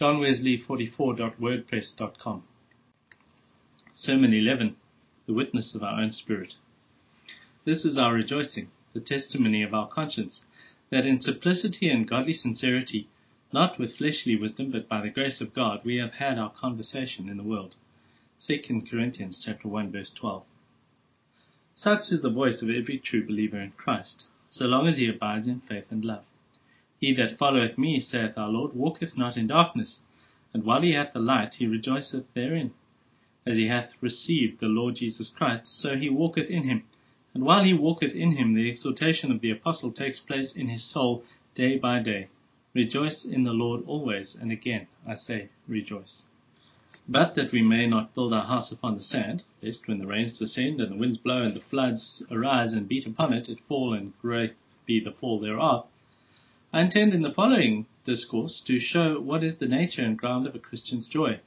johnwesley44.wordpress.com. Sermon 11 The Witness of Our Own Spirit. This is our rejoicing, the testimony of our conscience, that in simplicity and godly sincerity, not with fleshly wisdom, but by the grace of God, we have had our conversation in the world. 2 Corinthians chapter 1 verse 12. Such is the voice of every true believer in Christ, so long as he abides in faith and love. He that followeth me, saith our Lord, walketh not in darkness, and while he hath the light, he rejoiceth therein. As he hath received the Lord Jesus Christ, so he walketh in him. And while he walketh in him, the exhortation of the apostle takes place in his soul day by day. Rejoice in the Lord always, and again I say, rejoice. But that we may not build our house upon the sand, lest when the rains descend and the winds blow and the floods arise and beat upon it, it fall and great be the fall thereof, I intend in the following discourse to show what is the nature and ground of a Christian's joy.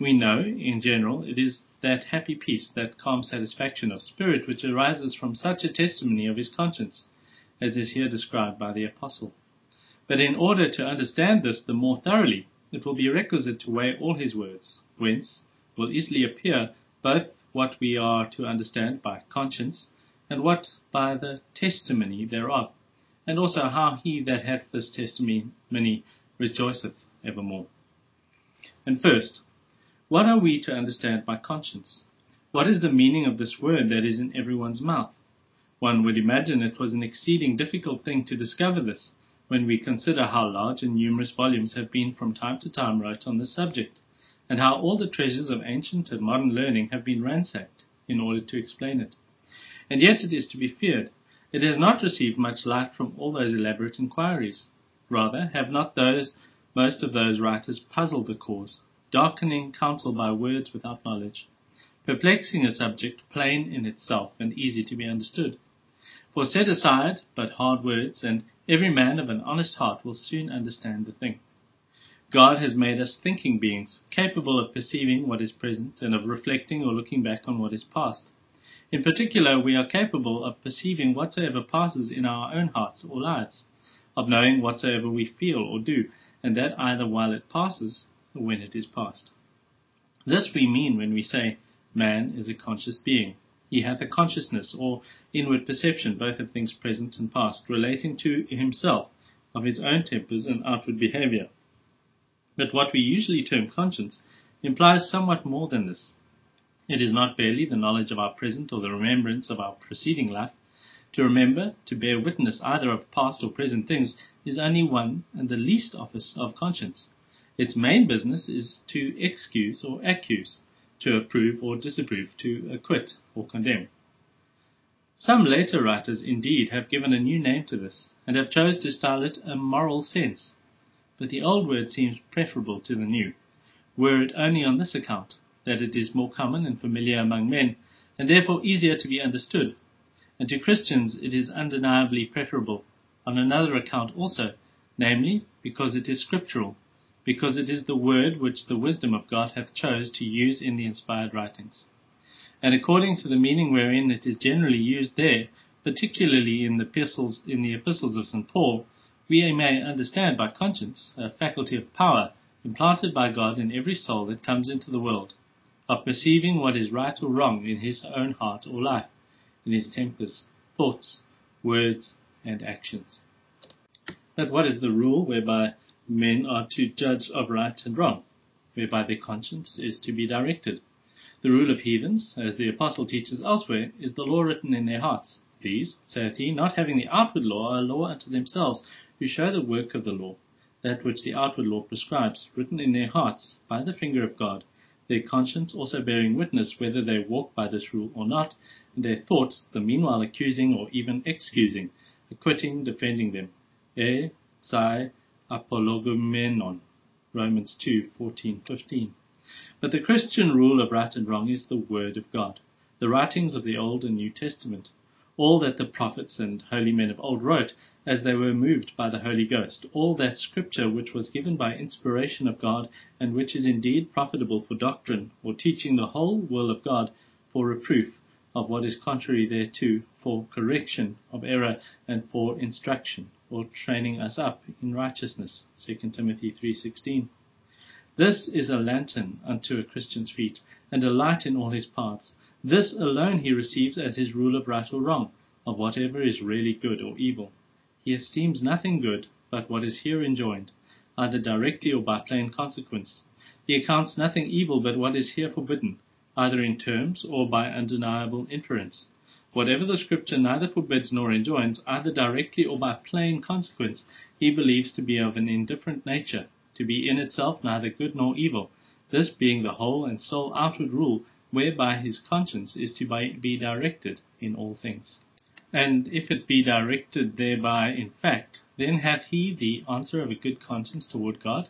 We know, in general, it is that happy peace, that calm satisfaction of spirit which arises from such a testimony of his conscience, as is here described by the Apostle. But in order to understand this the more thoroughly, it will be requisite to weigh all his words, whence will easily appear both what we are to understand by conscience, and what by the testimony thereof, and also how he that hath this testimony rejoiceth evermore. And first, what are we to understand by conscience? What is the meaning of this word that is in everyone's mouth? One would imagine it was an exceeding difficult thing to discover this when we consider how large and numerous volumes have been from time to time wrote on this subject, and how all the treasures of ancient and modern learning have been ransacked in order to explain it. And yet it is to be feared, it has not received much light from all those elaborate inquiries. Rather, have not those most of those writers puzzled the cause, darkening counsel by words without knowledge, perplexing a subject plain in itself and easy to be understood? For set aside but hard words, and every man of an honest heart will soon understand the thing. God has made us thinking beings, capable of perceiving what is present and of reflecting or looking back on what is past. In particular, we are capable of perceiving whatsoever passes in our own hearts or lives, of knowing whatsoever we feel or do, and that either while it passes or when it is past. This we mean when we say, Man is a conscious being. He hath a consciousness or inward perception both of things present and past, relating to himself, of his own tempers and outward behavior. But what we usually term conscience implies somewhat more than this. It is not barely the knowledge of our present or the remembrance of our preceding life. To remember, to bear witness either of past or present things, is only one and the least office of conscience. Its main business is to excuse or accuse to approve or disapprove, to acquit or condemn. Some later writers, indeed, have given a new name to this, and have chose to style it a moral sense. But the old word seems preferable to the new, were it only on this account, that it is more common and familiar among men, and therefore easier to be understood. And to Christians it is undeniably preferable, on another account also, namely, because it is scriptural, because it is the word which the wisdom of God hath chose to use in the inspired writings. And according to the meaning wherein it is generally used there, particularly in the epistles, in the epistles of St. Paul, we may understand by conscience a faculty of power implanted by God in every soul that comes into the world, of perceiving what is right or wrong in his own heart or life, in his tempers, thoughts, words, and actions. But what is the rule whereby men are to judge of right and wrong, whereby their conscience is to be directed. The rule of heathens, as the apostle teaches elsewhere, is the law written in their hearts. These, saith he, not having the outward law, are a law unto themselves, who show the work of the law, that which the outward law prescribes, written in their hearts by the finger of God, their conscience also bearing witness whether they walk by this rule or not, and their thoughts the meanwhile accusing or even excusing, acquitting, defending them. E, sai, apologumenon. Romans 2, 14, 15. But the Christian rule of right and wrong is the Word of God, the writings of the Old and New Testament, all that the prophets and holy men of old wrote as they were moved by the Holy Ghost, all that scripture which was given by inspiration of God and which is indeed profitable for doctrine or teaching the whole will of God for reproof of what is contrary thereto, for correction of error and for instruction or training us up in righteousness. 2 Timothy 3:16. This is a lantern unto a Christian's feet, and a light in all his paths. This alone he receives as his rule of right or wrong, of whatever is really good or evil. He esteems nothing good but what is here enjoined, either directly or by plain consequence. He accounts nothing evil but what is here forbidden, either in terms or by undeniable inference. Whatever the Scripture neither forbids nor enjoins, either directly or by plain consequence, he believes to be of an indifferent nature, to be in itself neither good nor evil, this being the whole and sole outward rule whereby his conscience is to be directed in all things. And if it be directed thereby in fact, then hath he the answer of a good conscience toward God?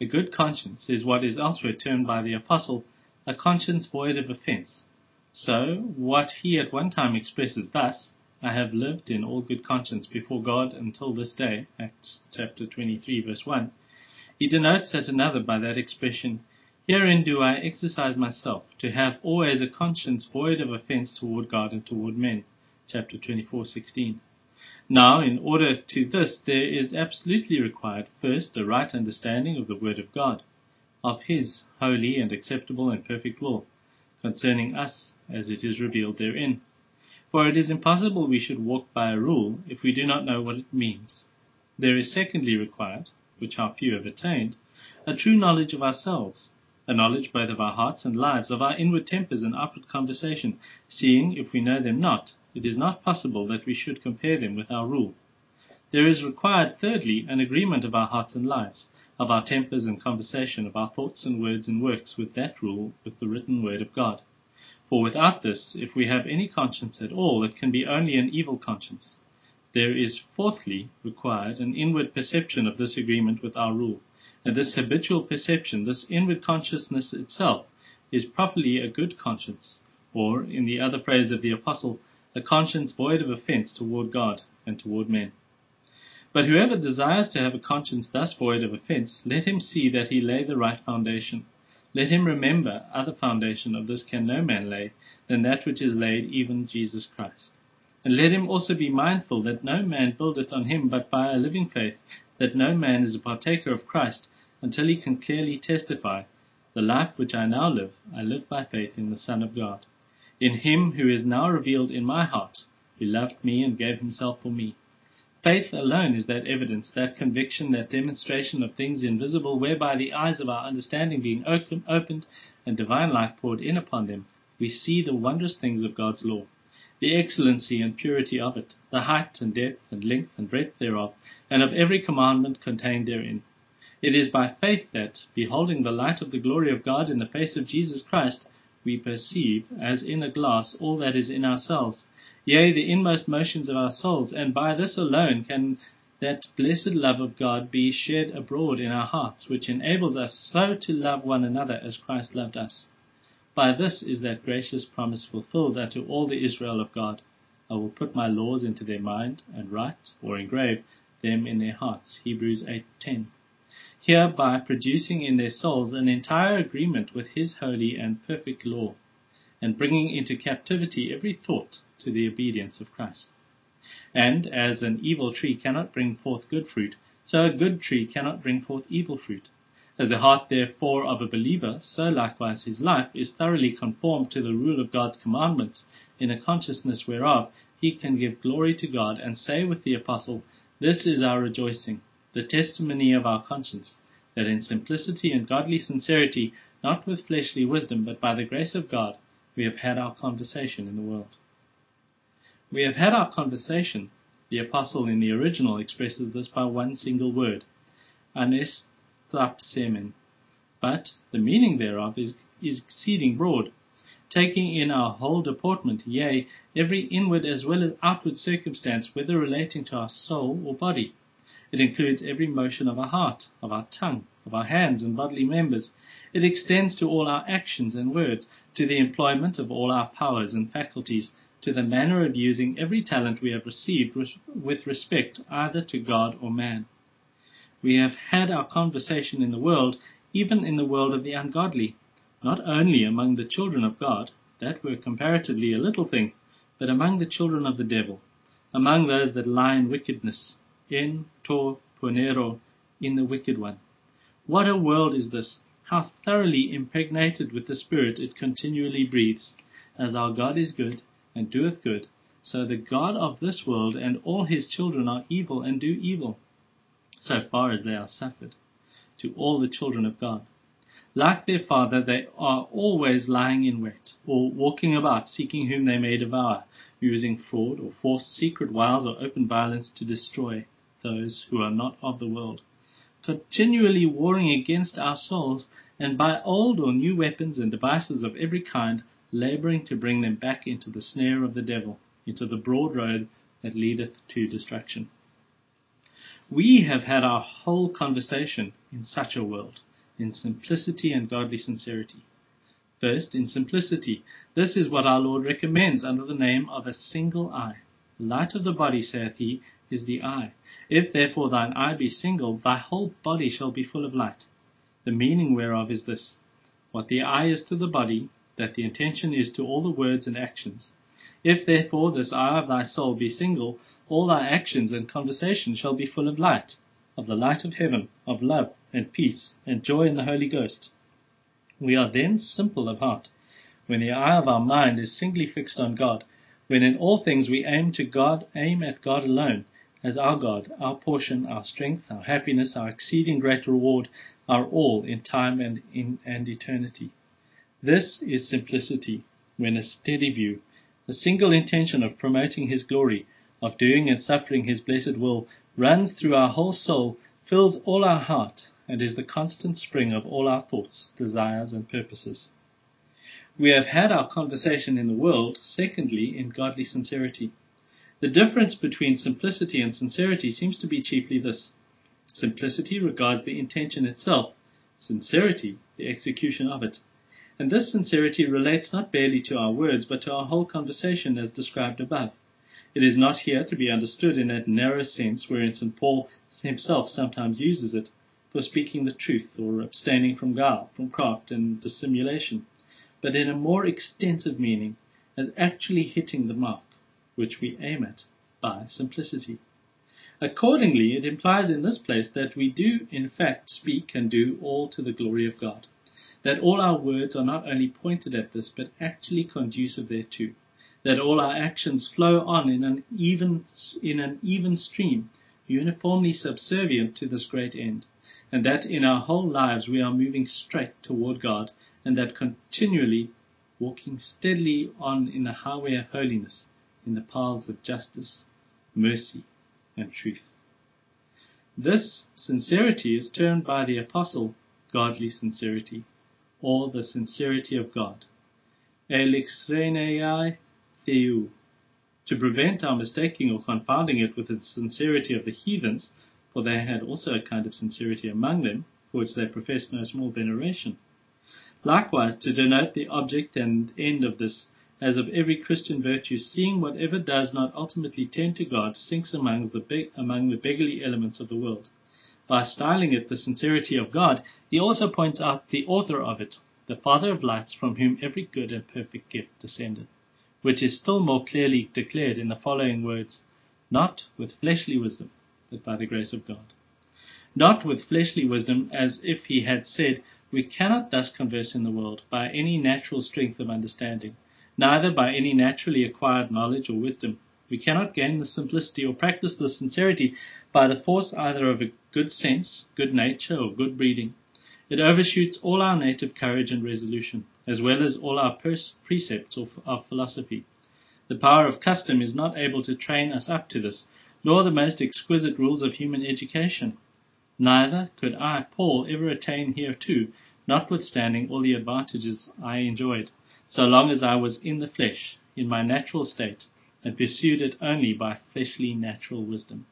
A good conscience is what is elsewhere termed by the Apostle a conscience void of offense. So, what he at one time expresses thus, I have lived in all good conscience before God until this day, Acts chapter 23 verse 1, he denotes at another by that expression, Herein do I exercise myself, to have always a conscience void of offense toward God and toward men. Chapter 24:16. Now, in order to this, there is absolutely required, first, a right understanding of the Word of God, of His holy and acceptable and perfect law, concerning us as it is revealed therein. For it is impossible we should walk by a rule if we do not know what it means. There is secondly required, which our few have attained, a true knowledge of ourselves, a knowledge both of our hearts and lives, of our inward tempers and outward conversation, seeing, if we know them not, it is not possible that we should compare them with our rule. There is required, thirdly, an agreement of our hearts and lives, of our tempers and conversation, of our thoughts and words and works with that rule, with the written word of God. For without this, if we have any conscience at all, it can be only an evil conscience. There is fourthly required an inward perception of this agreement with our rule, and this habitual perception, this inward consciousness itself, is properly a good conscience, or, in the other phrase of the Apostle, a conscience void of offense toward God and toward men. But whoever desires to have a conscience thus void of offense, let him see that he lay the right foundation. Let him remember, other foundation of this can no man lay than that which is laid, even Jesus Christ. And let him also be mindful that no man buildeth on him but by a living faith, that no man is a partaker of Christ until he can clearly testify, The life which I now live, I live by faith in the Son of God, in him who is now revealed in my heart, who loved me and gave himself for me. Faith alone is that evidence, that conviction, that demonstration of things invisible, whereby the eyes of our understanding being opened and divine light poured in upon them, we see the wondrous things of God's law the excellency and purity of it, the height and depth and length and breadth thereof, and of every commandment contained therein. It is by faith that, beholding the light of the glory of God in the face of Jesus Christ, we perceive, as in a glass, all that is in ourselves, yea, the inmost motions of our souls, and by this alone can that blessed love of God be shed abroad in our hearts, which enables us so to love one another as Christ loved us. By this is that gracious promise fulfilled unto all the Israel of God, I will put my laws into their mind, and write, or engrave, them in their hearts. Hebrews 8:10. Hereby producing in their souls an entire agreement with his holy and perfect law, and bringing into captivity every thought to the obedience of Christ. And as an evil tree cannot bring forth good fruit, so a good tree cannot bring forth evil fruit. As the heart therefore of a believer, so likewise his life, is thoroughly conformed to the rule of God's commandments, in a consciousness whereof he can give glory to God, and say with the Apostle, This is our rejoicing, the testimony of our conscience, that in simplicity and godly sincerity, not with fleshly wisdom, but by the grace of God, we have had our conversation in the world. We have had our conversation. The Apostle in the original expresses this by one single word, anes but the meaning thereof is, is exceeding broad, taking in our whole deportment, yea, every inward as well as outward circumstance, whether relating to our soul or body. It includes every motion of our heart, of our tongue, of our hands and bodily members. It extends to all our actions and words, to the employment of all our powers and faculties, to the manner of using every talent we have received with respect either to God or man. We have had our conversation in the world, even in the world of the ungodly, not only among the children of God, that were comparatively a little thing, but among the children of the devil, among those that lie in wickedness, in to ponero, in the wicked one. What a world is this! how thoroughly impregnated with the Spirit it continually breathes, As our God is good, and doeth good, so the God of this world and all his children are evil and do evil, so far as they are suffered, to all the children of God. Like their father, they are always lying in wait, or walking about seeking whom they may devour, using fraud or force, secret wiles, or open violence to destroy those who are not of the world, continually warring against our souls, and by old or new weapons and devices of every kind, laboring to bring them back into the snare of the devil, into the broad road that leadeth to destruction. We have had our whole conversation in such a world, in simplicity and godly sincerity. First, in simplicity. This is what our Lord recommends under the name of a single eye. Light of the body, saith he, is the eye. If therefore thine eye be single, thy whole body shall be full of light. The meaning whereof is this What the eye is to the body, that the intention is to all the words and actions. If therefore this eye of thy soul be single, all thy actions and conversation shall be full of light, of the light of heaven, of love and peace and joy in the Holy Ghost. We are then simple of heart, when the eye of our mind is singly fixed on God, when in all things we aim to God, aim at God alone, as our God, our portion, our strength, our happiness, our exceeding great reward, our all in time and in and eternity. This is simplicity, when a steady view, a single intention of promoting His glory, of doing and suffering His blessed will, runs through our whole soul, fills all our heart, and is the constant spring of all our thoughts, desires, and purposes. We have had our conversation in the world, secondly, in godly sincerity. The difference between simplicity and sincerity seems to be chiefly this. Simplicity regards the intention itself, sincerity the execution of it. And this sincerity relates not barely to our words, but to our whole conversation as described above. It is not here to be understood in that narrow sense wherein St. Paul himself sometimes uses it, for speaking the truth or abstaining from guile, from craft and dissimulation, but in a more extensive meaning, as actually hitting the mark, which we aim at by simplicity. Accordingly, it implies in this place that we do in fact speak and do all to the glory of God, that all our words are not only pointed at this, but actually conducive thereto, that all our actions flow on in an even, in an even stream, uniformly subservient to this great end and that in our whole lives we are moving straight toward God, and that continually walking steadily on in the highway of holiness, in the paths of justice, mercy, and truth. This sincerity is termed by the apostle godly sincerity, or the sincerity of God. Elixrenei theou. To prevent our mistaking or confounding it with the sincerity of the heathens, for they had also a kind of sincerity among them, for which they professed no small veneration. Likewise, to denote the object and end of this, as of every Christian virtue, seeing whatever does not ultimately tend to God sinks among the, among the beggarly elements of the world. By styling it the sincerity of God, he also points out the author of it, the Father of lights, from whom every good and perfect gift descended, which is still more clearly declared in the following words, not with fleshly wisdom, but by the grace of God. Not with fleshly wisdom, as if he had said, We cannot thus converse in the world by any natural strength of understanding, neither by any naturally acquired knowledge or wisdom. We cannot gain the simplicity or practice the sincerity by the force either of a good sense, good nature, or good breeding. It overshoots all our native courage and resolution, as well as all our precepts of philosophy. The power of custom is not able to train us up to this, nor the most exquisite rules of human education. Neither could I, Paul, ever attain hereto, notwithstanding all the advantages I enjoyed, so long as I was in the flesh, in my natural state, and pursued it only by fleshly natural wisdom.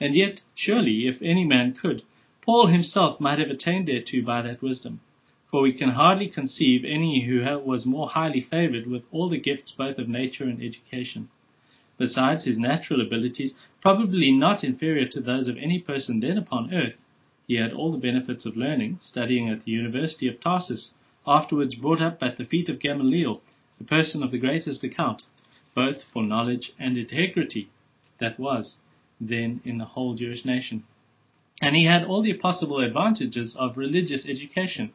And yet, surely, if any man could, Paul himself might have attained thereto by that wisdom. For we can hardly conceive any who was more highly favored with all the gifts both of nature and education. Besides his natural abilities, probably not inferior to those of any person then upon earth, he had all the benefits of learning, studying at the University of Tarsus, afterwards brought up at the feet of Gamaliel, a person of the greatest account, both for knowledge and integrity, that was then in the whole Jewish nation. And he had all the possible advantages of religious education.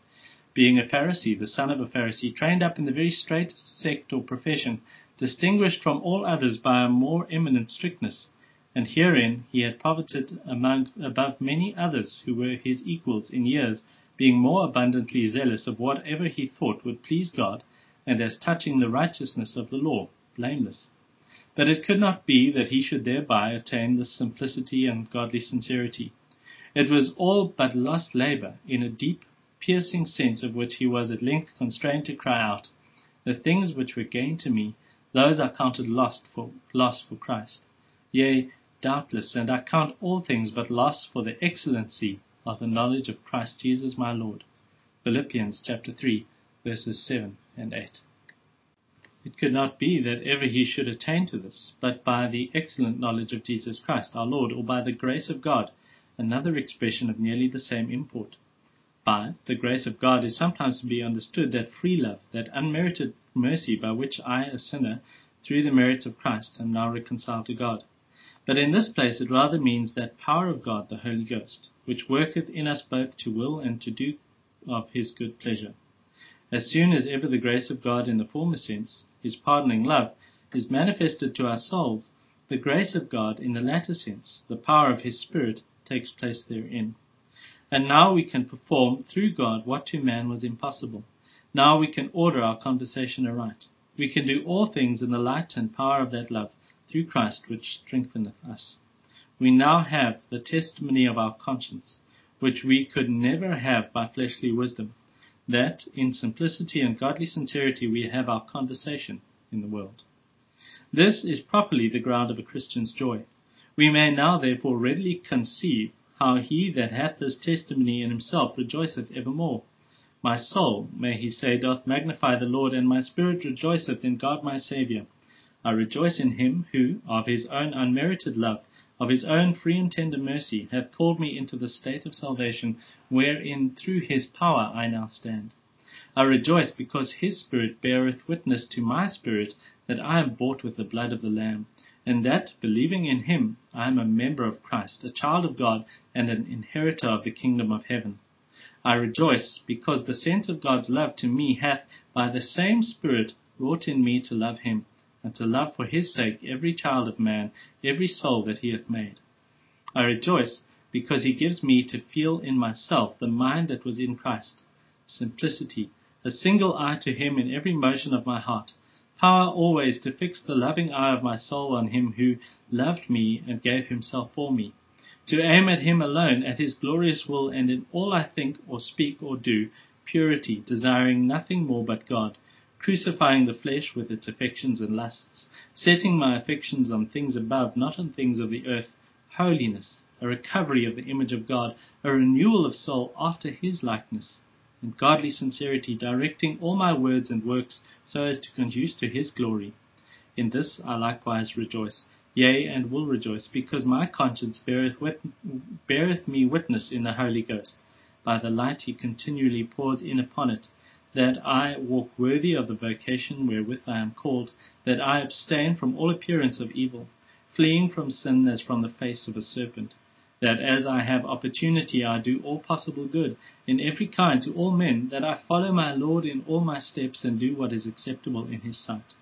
being a Pharisee, the son of a Pharisee, trained up in the very straitest sect or profession, distinguished from all others by a more eminent strictness, and herein he had profited among, above many others who were his equals in years, being more abundantly zealous of whatever he thought would please God, and as touching the righteousness of the law, blameless. But it could not be that he should thereby attain this simplicity and godly sincerity. It was all but lost labor, in a deep, piercing sense of which he was at length constrained to cry out, The things which were gain to me, those I counted lost for loss for Christ. Yea, doubtless, and I count all things but loss for the excellency of the knowledge of Christ Jesus my Lord. Philippians chapter 3, verses 7 and 8. It could not be that ever he should attain to this, but by the excellent knowledge of Jesus Christ our Lord, or by the grace of God, another expression of nearly the same import. By the grace of God is sometimes to be understood that free love, that unmerited mercy by which I, a sinner, through the merits of Christ, am now reconciled to God. But in this place it rather means that power of God, the Holy Ghost, which worketh in us both to will and to do of his good pleasure. As soon as ever the grace of God in the former sense, his pardoning love, is manifested to our souls, the grace of God in the latter sense, the power of his Spirit, takes place therein. And now we can perform through God what to man was impossible. Now we can order our conversation aright. We can do all things in the light and power of that love through Christ which strengtheneth us. We now have the testimony of our conscience, which we could never have by fleshly wisdom, that in simplicity and godly sincerity we have our conversation in the world. This is properly the ground of a Christian's joy. We may now therefore readily conceive how he that hath this testimony in himself rejoiceth evermore. My soul, may he say, doth magnify the Lord, and my spirit rejoiceth in God my Saviour. I rejoice in him who, of his own unmerited love, of his own free and tender mercy, hath called me into the state of salvation, wherein through his power I now stand. I rejoice because his Spirit beareth witness to my spirit that I am bought with the blood of the Lamb, and that, believing in him, I am a member of Christ, a child of God, and an inheritor of the kingdom of heaven. I rejoice because the sense of God's love to me hath, by the same Spirit, wrought in me to love him, and to love for his sake every child of man, every soul that he hath made. I rejoice because he gives me to feel in myself the mind that was in Christ, simplicity, a single eye to him in every motion of my heart, power always to fix the loving eye of my soul on him who loved me and gave himself for me, to aim at him alone, at his glorious will, and in all I think or speak or do, purity, desiring nothing more but God, crucifying the flesh with its affections and lusts, setting my affections on things above, not on things of the earth, holiness, a recovery of the image of God, a renewal of soul after his likeness, and godly sincerity, directing all my words and works so as to conduce to his glory. In this I likewise rejoice, yea, and will rejoice, because my conscience beareth, wit- beareth me witness in the Holy Ghost, by the light he continually pours in upon it, that I walk worthy of the vocation wherewith I am called, that I abstain from all appearance of evil, fleeing from sin as from the face of a serpent, that as I have opportunity I do all possible good in every kind to all men, that I follow my Lord in all my steps and do what is acceptable in his sight.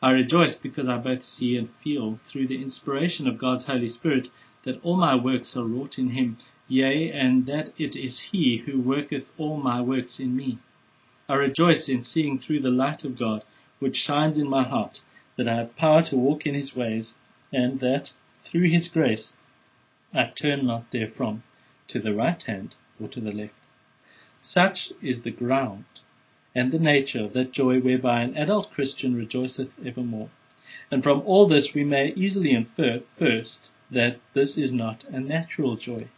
I rejoice because I both see and feel through the inspiration of God's Holy Spirit that all my works are wrought in him, yea, and that it is he who worketh all my works in me. I rejoice in seeing through the light of God, which shines in my heart, that I have power to walk in his ways, and that, through his grace, I turn not therefrom to the right hand or to the left. Such is the ground and the nature of that joy whereby an adult Christian rejoiceth evermore. And from all this we may easily infer, first, that this is not a natural joy.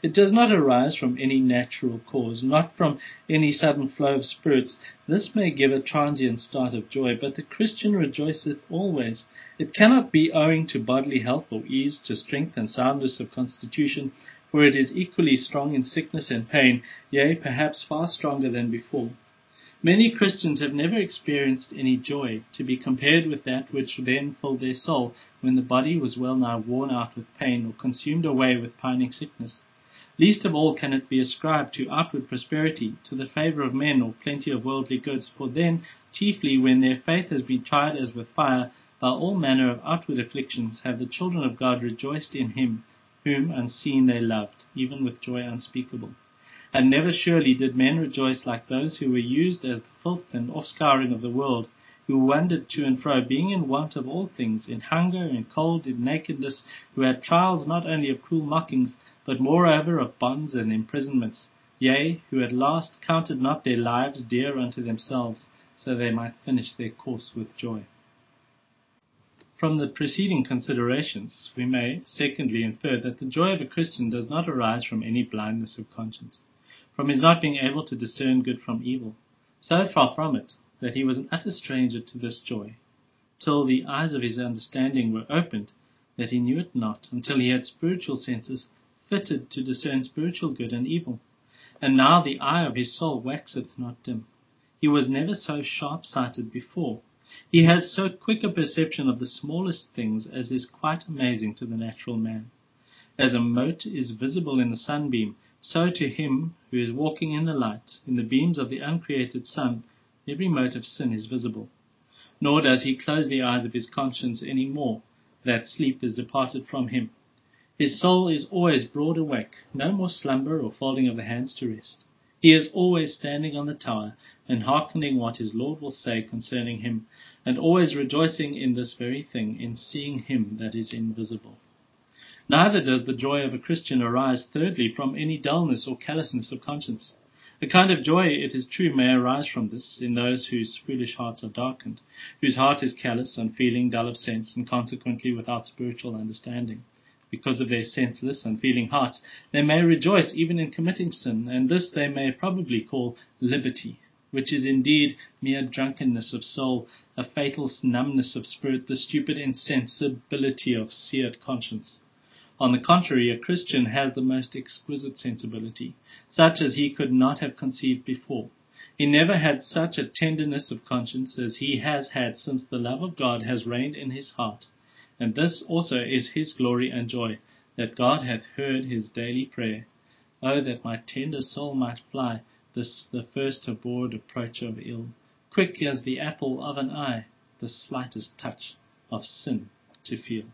It does not arise from any natural cause, not from any sudden flow of spirits. This may give a transient start of joy, but the Christian rejoiceth always. It cannot be owing to bodily health or ease, to strength and soundness of constitution, for it is equally strong in sickness and pain, yea, perhaps far stronger than before. Many Christians have never experienced any joy to be compared with that which then filled their soul when the body was well nigh worn out with pain or consumed away with pining sickness. Least of all can it be ascribed to outward prosperity, to the favor of men, or plenty of worldly goods, for then, chiefly when their faith has been tried as with fire, by all manner of outward afflictions, have the children of God rejoiced in him, whom unseen they loved, even with joy unspeakable. And never surely did men rejoice like those who were used as the filth and offscouring of the world, who wandered to and fro, being in want of all things, in hunger, in cold, in nakedness, who had trials not only of cruel mockings, but moreover of bonds and imprisonments, yea, who at last counted not their lives dear unto themselves, so they might finish their course with joy. From the preceding considerations, we may, secondly, infer that the joy of a Christian does not arise from any blindness of conscience, from his not being able to discern good from evil. So far from it, that he was an utter stranger to this joy, till the eyes of his understanding were opened, that he knew it not, until he had spiritual senses fitted to discern spiritual good and evil. And now the eye of his soul waxeth not dim. He was never so sharp sighted before. He has so quick a perception of the smallest things as is quite amazing to the natural man. As a mote is visible in the sunbeam, so to him who is walking in the light, in the beams of the uncreated sun, every mote of sin is visible. Nor does he close the eyes of his conscience any more, that sleep is departed from him. His soul is always broad awake, no more slumber or folding of the hands to rest. He is always standing on the tower, and hearkening what his Lord will say concerning him, and always rejoicing in this very thing, in seeing him that is invisible. Neither does the joy of a Christian arise, thirdly, from any dullness or callousness of conscience. A kind of joy, it is true, may arise from this in those whose foolish hearts are darkened, whose heart is callous, unfeeling, dull of sense, and consequently without spiritual understanding. Because of their senseless, unfeeling hearts, they may rejoice even in committing sin, and this they may probably call liberty, which is indeed mere drunkenness of soul, a fatal numbness of spirit, the stupid insensibility of seared conscience. On the contrary, a Christian has the most exquisite sensibility, such as he could not have conceived before. He never had such a tenderness of conscience as he has had since the love of God has reigned in his heart. And this also is his glory and joy, that God hath heard his daily prayer. Oh, that my tender soul might fly, this the first abhorred approach of ill, quick as the apple of an eye, the slightest touch of sin to feel.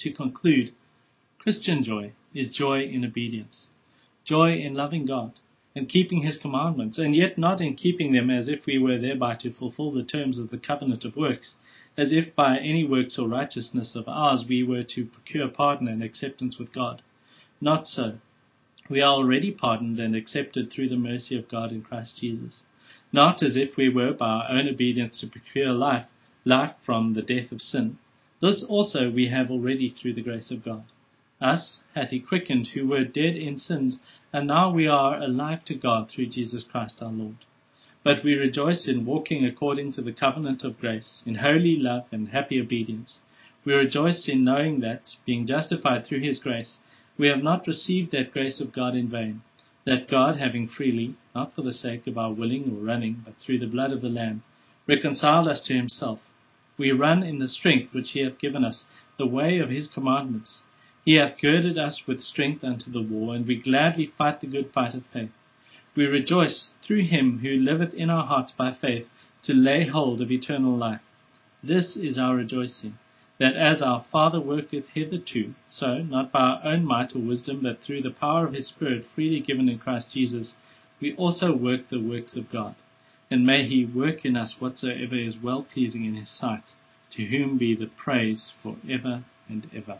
To conclude, Christian joy is joy in obedience, joy in loving God and keeping his commandments, and yet not in keeping them as if we were thereby to fulfill the terms of the covenant of works, as if by any works or righteousness of ours we were to procure pardon and acceptance with God. Not so. We are already pardoned and accepted through the mercy of God in Christ Jesus. Not as if we were by our own obedience to procure life, life from the death of sin, this also we have already through the grace of God. Us hath he quickened who were dead in sins, and now we are alive to God through Jesus Christ our Lord. But we rejoice in walking according to the covenant of grace, in holy love and happy obedience. We rejoice in knowing that, being justified through his grace, we have not received that grace of God in vain, that God having freely, not for the sake of our willing or running, but through the blood of the Lamb, reconciled us to himself, we run in the strength which he hath given us, the way of his commandments. He hath girded us with strength unto the war, and we gladly fight the good fight of faith. We rejoice through him who liveth in our hearts by faith to lay hold of eternal life. This is our rejoicing, that as our Father worketh hitherto, so, not by our own might or wisdom, but through the power of his Spirit freely given in Christ Jesus, we also work the works of God and may he work in us whatsoever is well pleasing in his sight, to whom be the praise for ever and ever.